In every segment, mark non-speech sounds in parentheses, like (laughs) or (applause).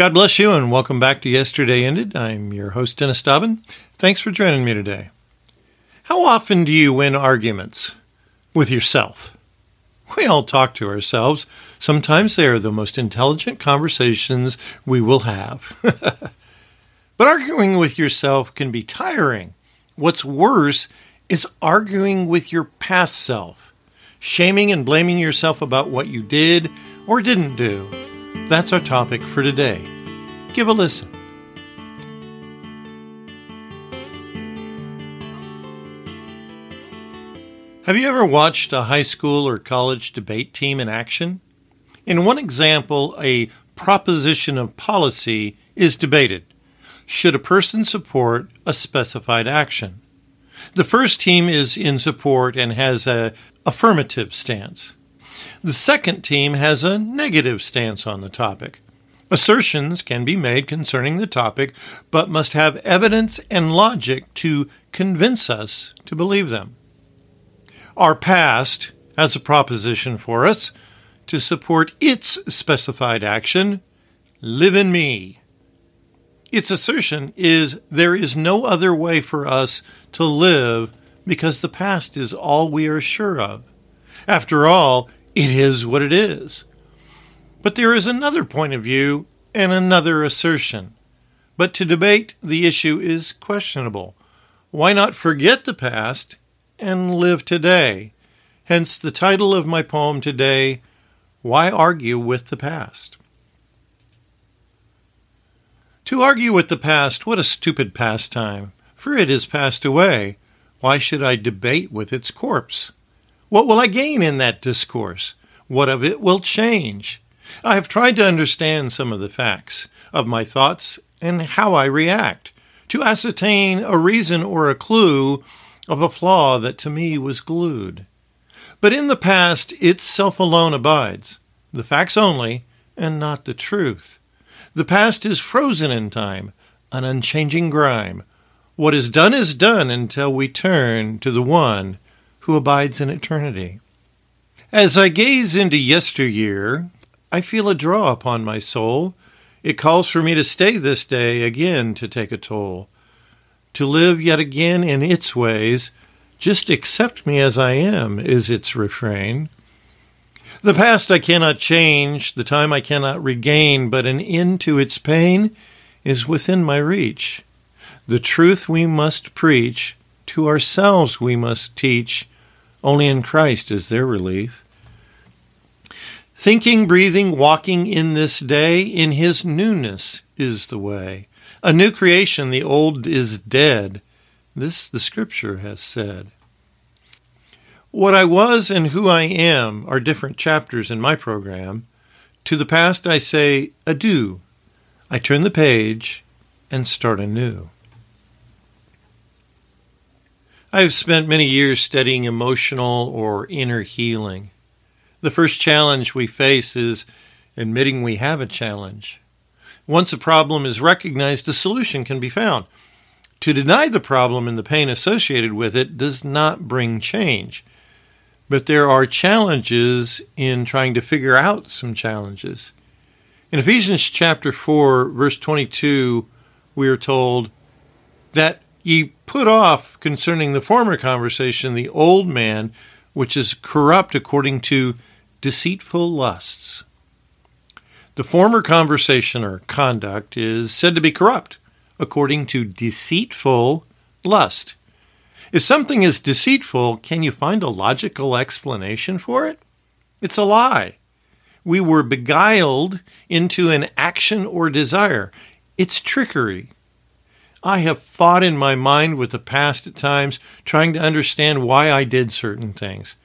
God bless you and welcome back to Yesterday Ended. I'm your host, Dennis Dobbin. Thanks for joining me today. How often do you win arguments with yourself? We all talk to ourselves. Sometimes they are the most intelligent conversations we will have. (laughs) but arguing with yourself can be tiring. What's worse is arguing with your past self, shaming and blaming yourself about what you did or didn't do. That's our topic for today. Give a listen. Have you ever watched a high school or college debate team in action? In one example, a proposition of policy is debated. Should a person support a specified action? The first team is in support and has a affirmative stance. The second team has a negative stance on the topic. Assertions can be made concerning the topic, but must have evidence and logic to convince us to believe them. Our past has a proposition for us to support its specified action live in me. Its assertion is there is no other way for us to live because the past is all we are sure of. After all, it is what it is. But there is another point of view and another assertion. But to debate the issue is questionable. Why not forget the past and live today? Hence the title of my poem today Why Argue with the Past? To argue with the past, what a stupid pastime, for it is passed away. Why should I debate with its corpse? What will I gain in that discourse? What of it will change? I have tried to understand some of the facts of my thoughts and how I react, to ascertain a reason or a clue of a flaw that to me was glued. But in the past, itself alone abides, the facts only, and not the truth. The past is frozen in time, an unchanging grime. What is done is done until we turn to the one who abides in eternity. As I gaze into yesteryear, I feel a draw upon my soul. It calls for me to stay this day again to take a toll, to live yet again in its ways. Just accept me as I am, is its refrain. The past I cannot change, the time I cannot regain, but an end to its pain is within my reach. The truth we must preach, to ourselves we must teach, only in Christ is there relief. Thinking, breathing, walking in this day, in his newness is the way. A new creation, the old is dead. This the scripture has said. What I was and who I am are different chapters in my program. To the past I say adieu. I turn the page and start anew. I have spent many years studying emotional or inner healing. The first challenge we face is admitting we have a challenge. Once a problem is recognized, a solution can be found. To deny the problem and the pain associated with it does not bring change. But there are challenges in trying to figure out some challenges. In Ephesians chapter 4, verse 22, we are told that Ye put off concerning the former conversation the old man, which is corrupt according to deceitful lusts. The former conversation or conduct is said to be corrupt according to deceitful lust. If something is deceitful, can you find a logical explanation for it? It's a lie. We were beguiled into an action or desire. It's trickery. I have fought in my mind with the past at times, trying to understand why I did certain things.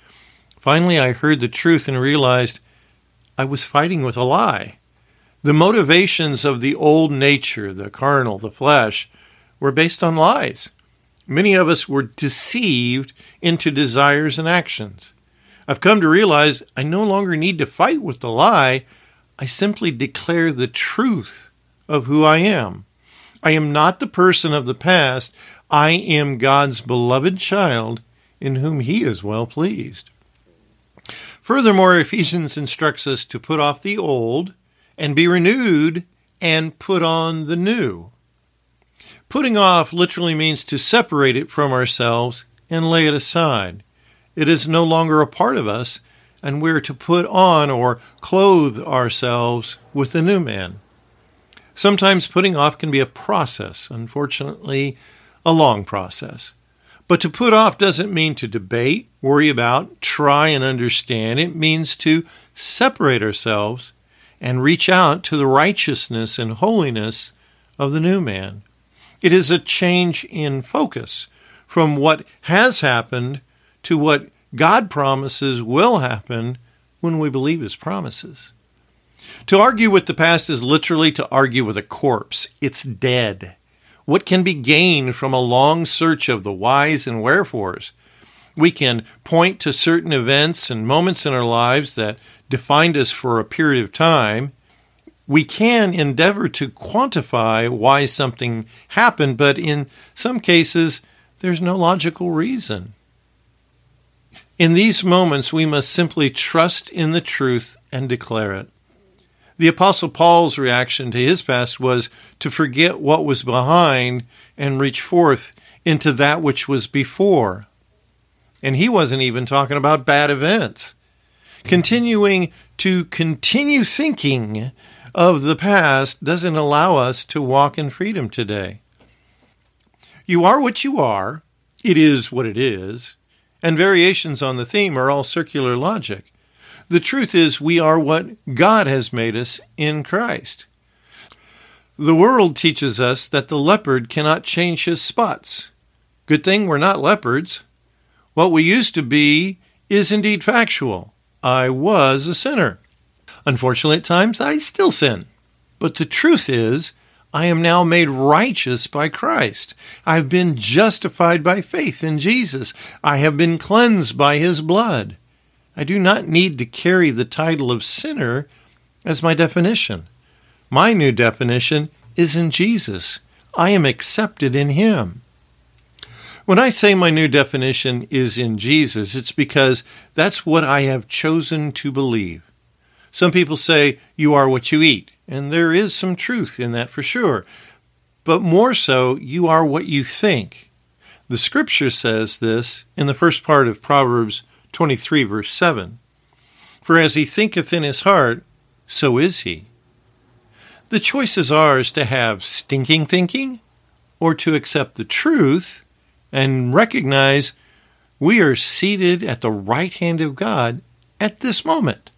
Finally, I heard the truth and realized I was fighting with a lie. The motivations of the old nature, the carnal, the flesh, were based on lies. Many of us were deceived into desires and actions. I've come to realize I no longer need to fight with the lie. I simply declare the truth of who I am. I am not the person of the past. I am God's beloved child in whom he is well pleased. Furthermore, Ephesians instructs us to put off the old and be renewed and put on the new. Putting off literally means to separate it from ourselves and lay it aside. It is no longer a part of us, and we're to put on or clothe ourselves with the new man. Sometimes putting off can be a process, unfortunately, a long process. But to put off doesn't mean to debate, worry about, try and understand. It means to separate ourselves and reach out to the righteousness and holiness of the new man. It is a change in focus from what has happened to what God promises will happen when we believe his promises. To argue with the past is literally to argue with a corpse. It's dead. What can be gained from a long search of the whys and wherefores? We can point to certain events and moments in our lives that defined us for a period of time. We can endeavor to quantify why something happened, but in some cases, there's no logical reason. In these moments, we must simply trust in the truth and declare it. The Apostle Paul's reaction to his past was to forget what was behind and reach forth into that which was before. And he wasn't even talking about bad events. Continuing to continue thinking of the past doesn't allow us to walk in freedom today. You are what you are, it is what it is, and variations on the theme are all circular logic. The truth is, we are what God has made us in Christ. The world teaches us that the leopard cannot change his spots. Good thing we're not leopards. What we used to be is indeed factual. I was a sinner. Unfortunately, at times I still sin. But the truth is, I am now made righteous by Christ. I've been justified by faith in Jesus. I have been cleansed by his blood. I do not need to carry the title of sinner as my definition. My new definition is in Jesus. I am accepted in him. When I say my new definition is in Jesus, it's because that's what I have chosen to believe. Some people say you are what you eat, and there is some truth in that for sure. But more so, you are what you think. The scripture says this in the first part of Proverbs 23, verse 7. For as he thinketh in his heart, so is he. The choice is ours to have stinking thinking or to accept the truth and recognize we are seated at the right hand of God at this moment.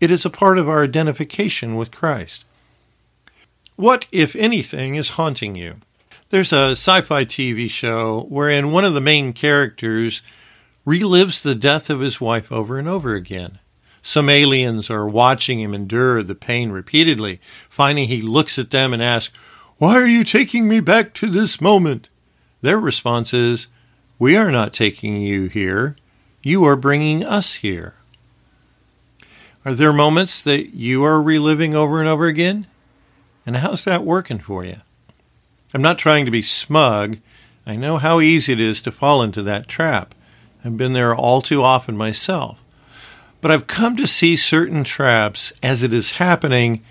It is a part of our identification with Christ. What, if anything, is haunting you? There's a sci fi TV show wherein one of the main characters relives the death of his wife over and over again. Some aliens are watching him endure the pain repeatedly, Finally, he looks at them and asks, Why are you taking me back to this moment? Their response is, We are not taking you here. You are bringing us here. Are there moments that you are reliving over and over again? And how's that working for you? I'm not trying to be smug. I know how easy it is to fall into that trap. I've been there all too often myself. But I've come to see certain traps as it is happening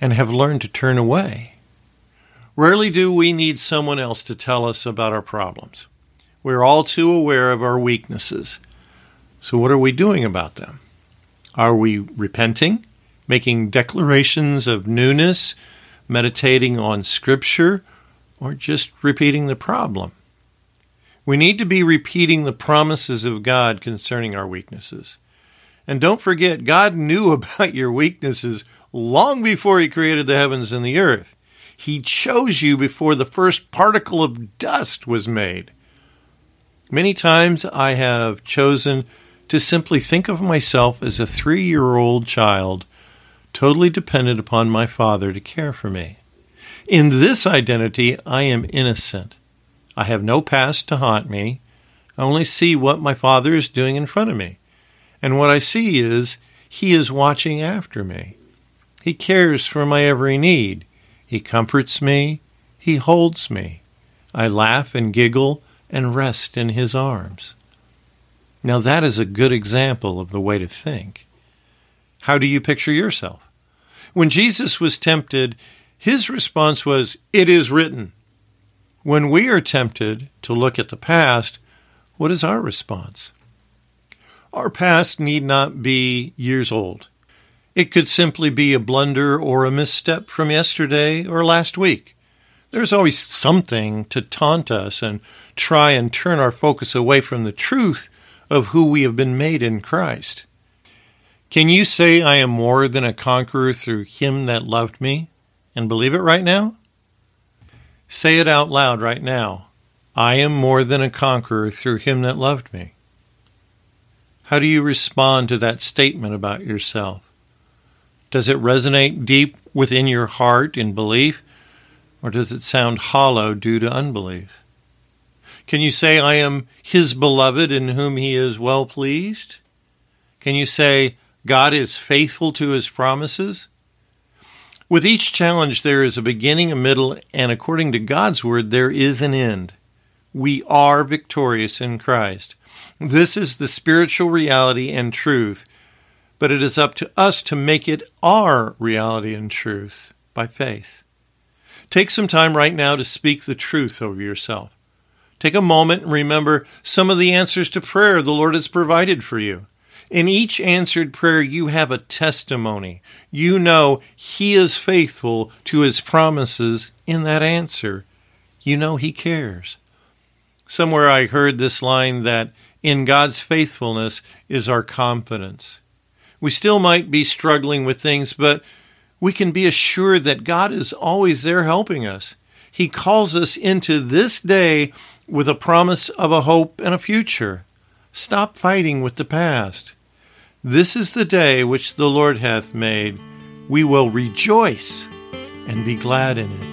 and have learned to turn away. Rarely do we need someone else to tell us about our problems. We're all too aware of our weaknesses. So, what are we doing about them? Are we repenting, making declarations of newness, meditating on Scripture, or just repeating the problem? We need to be repeating the promises of God concerning our weaknesses. And don't forget, God knew (laughs) about your weaknesses long before He created the heavens and the earth. He chose you before the first particle of dust was made. Many times I have chosen to simply think of myself as a three year old child, totally dependent upon my father to care for me. In this identity, I am innocent. I have no past to haunt me. I only see what my Father is doing in front of me. And what I see is He is watching after me. He cares for my every need. He comforts me. He holds me. I laugh and giggle and rest in His arms. Now, that is a good example of the way to think. How do you picture yourself? When Jesus was tempted, His response was, It is written. When we are tempted to look at the past, what is our response? Our past need not be years old. It could simply be a blunder or a misstep from yesterday or last week. There's always something to taunt us and try and turn our focus away from the truth of who we have been made in Christ. Can you say, I am more than a conqueror through him that loved me, and believe it right now? Say it out loud right now. I am more than a conqueror through him that loved me. How do you respond to that statement about yourself? Does it resonate deep within your heart in belief, or does it sound hollow due to unbelief? Can you say, I am his beloved in whom he is well pleased? Can you say, God is faithful to his promises? With each challenge, there is a beginning, a middle, and according to God's word, there is an end. We are victorious in Christ. This is the spiritual reality and truth but it is up to us to make it our reality and truth by faith. Take some time right now to speak the truth over yourself. Take a moment and remember some of the answers to prayer the Lord has provided for you. In each answered prayer, you have a testimony. You know He is faithful to His promises in that answer. You know He cares. Somewhere I heard this line that in God's faithfulness is our confidence. We still might be struggling with things, but we can be assured that God is always there helping us. He calls us into this day with a promise of a hope and a future. Stop fighting with the past. This is the day which the Lord hath made. We will rejoice and be glad in it.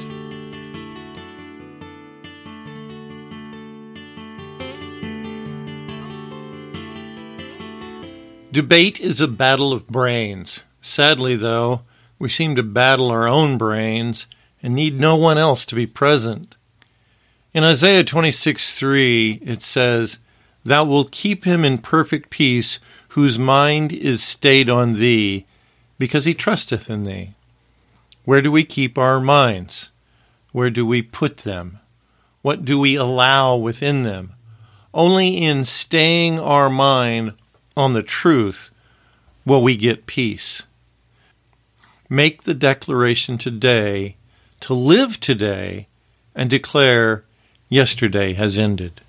Debate is a battle of brains. Sadly, though, we seem to battle our own brains and need no one else to be present. In Isaiah 26 3, it says, Thou wilt keep him in perfect peace, whose mind is stayed on thee, because he trusteth in thee. Where do we keep our minds? Where do we put them? What do we allow within them? Only in staying our mind on the truth will we get peace. Make the declaration today to live today and declare yesterday has ended.